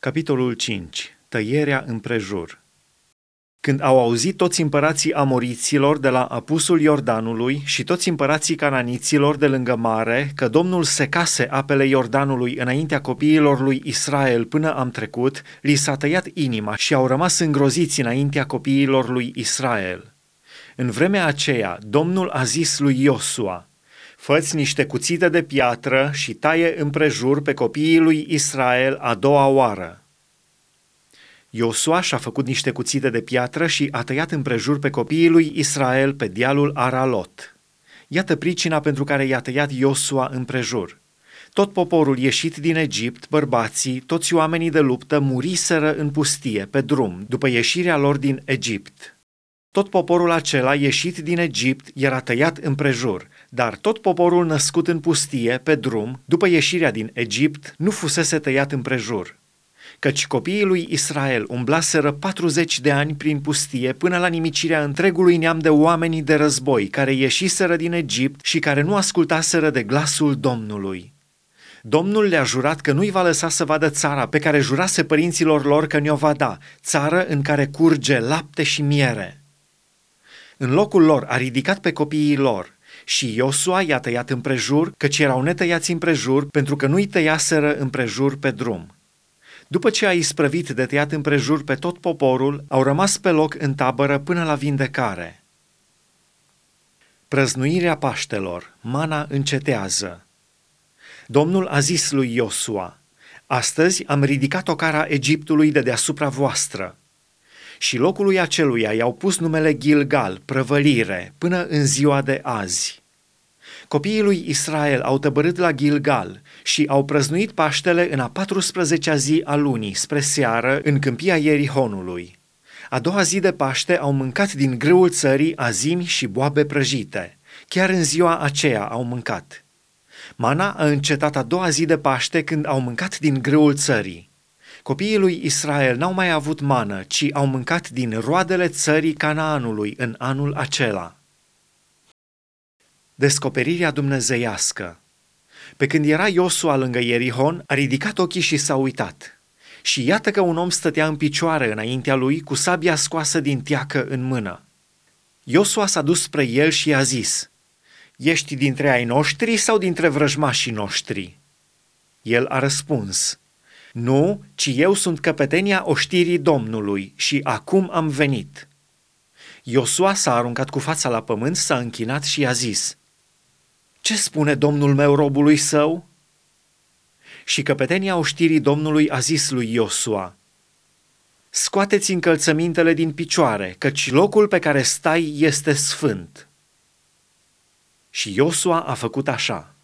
Capitolul 5. Tăierea împrejur Când au auzit toți împărații amoriților de la apusul Iordanului și toți împărații cananiților de lângă mare că Domnul secase apele Iordanului înaintea copiilor lui Israel până am trecut, li s-a tăiat inima și au rămas îngroziți înaintea copiilor lui Israel. În vremea aceea, Domnul a zis lui Iosua, Făți niște cuțite de piatră și taie împrejur pe copiii lui Israel a doua oară. Iosua și-a făcut niște cuțite de piatră și a tăiat împrejur pe copiii lui Israel pe dealul Aralot. Iată pricina pentru care i-a tăiat Iosua împrejur. Tot poporul ieșit din Egipt, bărbații, toți oamenii de luptă muriseră în pustie, pe drum, după ieșirea lor din Egipt. Tot poporul acela ieșit din Egipt era tăiat împrejur, dar tot poporul născut în pustie, pe drum, după ieșirea din Egipt, nu fusese tăiat împrejur. Căci copiii lui Israel umblaseră 40 de ani prin pustie până la nimicirea întregului neam de oamenii de război care ieșiseră din Egipt și care nu ascultaseră de glasul Domnului. Domnul le-a jurat că nu-i va lăsa să vadă țara pe care jurase părinților lor că ne-o va da, țară în care curge lapte și miere. În locul lor a ridicat pe copiii lor și Iosua i-a tăiat împrejur, căci erau netăiați împrejur, pentru că nu-i tăiaseră împrejur pe drum. După ce a isprăvit de tăiat împrejur pe tot poporul, au rămas pe loc în tabără până la vindecare. Prăznuirea Paștelor, mana încetează. Domnul a zis lui Iosua, Astăzi am ridicat o cara Egiptului de deasupra voastră și locului aceluia i-au pus numele Gilgal, prăvălire, până în ziua de azi. Copiii lui Israel au tăbărât la Gilgal și au prăznuit Paștele în a 14-a zi a lunii, spre seară, în câmpia Ierihonului. A doua zi de Paște au mâncat din grâul țării azimi și boabe prăjite. Chiar în ziua aceea au mâncat. Mana a încetat a doua zi de Paște când au mâncat din grâul țării. Copiii lui Israel n-au mai avut mană, ci au mâncat din roadele țării Canaanului în anul acela. Descoperirea dumnezeiască Pe când era Iosua lângă Ierihon, a ridicat ochii și s-a uitat. Și iată că un om stătea în picioare înaintea lui cu sabia scoasă din teacă în mână. Iosua s-a dus spre el și i-a zis, Ești dintre ai noștri sau dintre vrăjmașii noștri? El a răspuns, nu, ci eu sunt căpetenia oștirii Domnului și acum am venit. Iosua s-a aruncat cu fața la pământ, s-a închinat și a zis, Ce spune Domnul meu robului său? Și căpetenia oștirii Domnului a zis lui Iosua, Scoateți încălțămintele din picioare, căci locul pe care stai este sfânt. Și Iosua a făcut așa.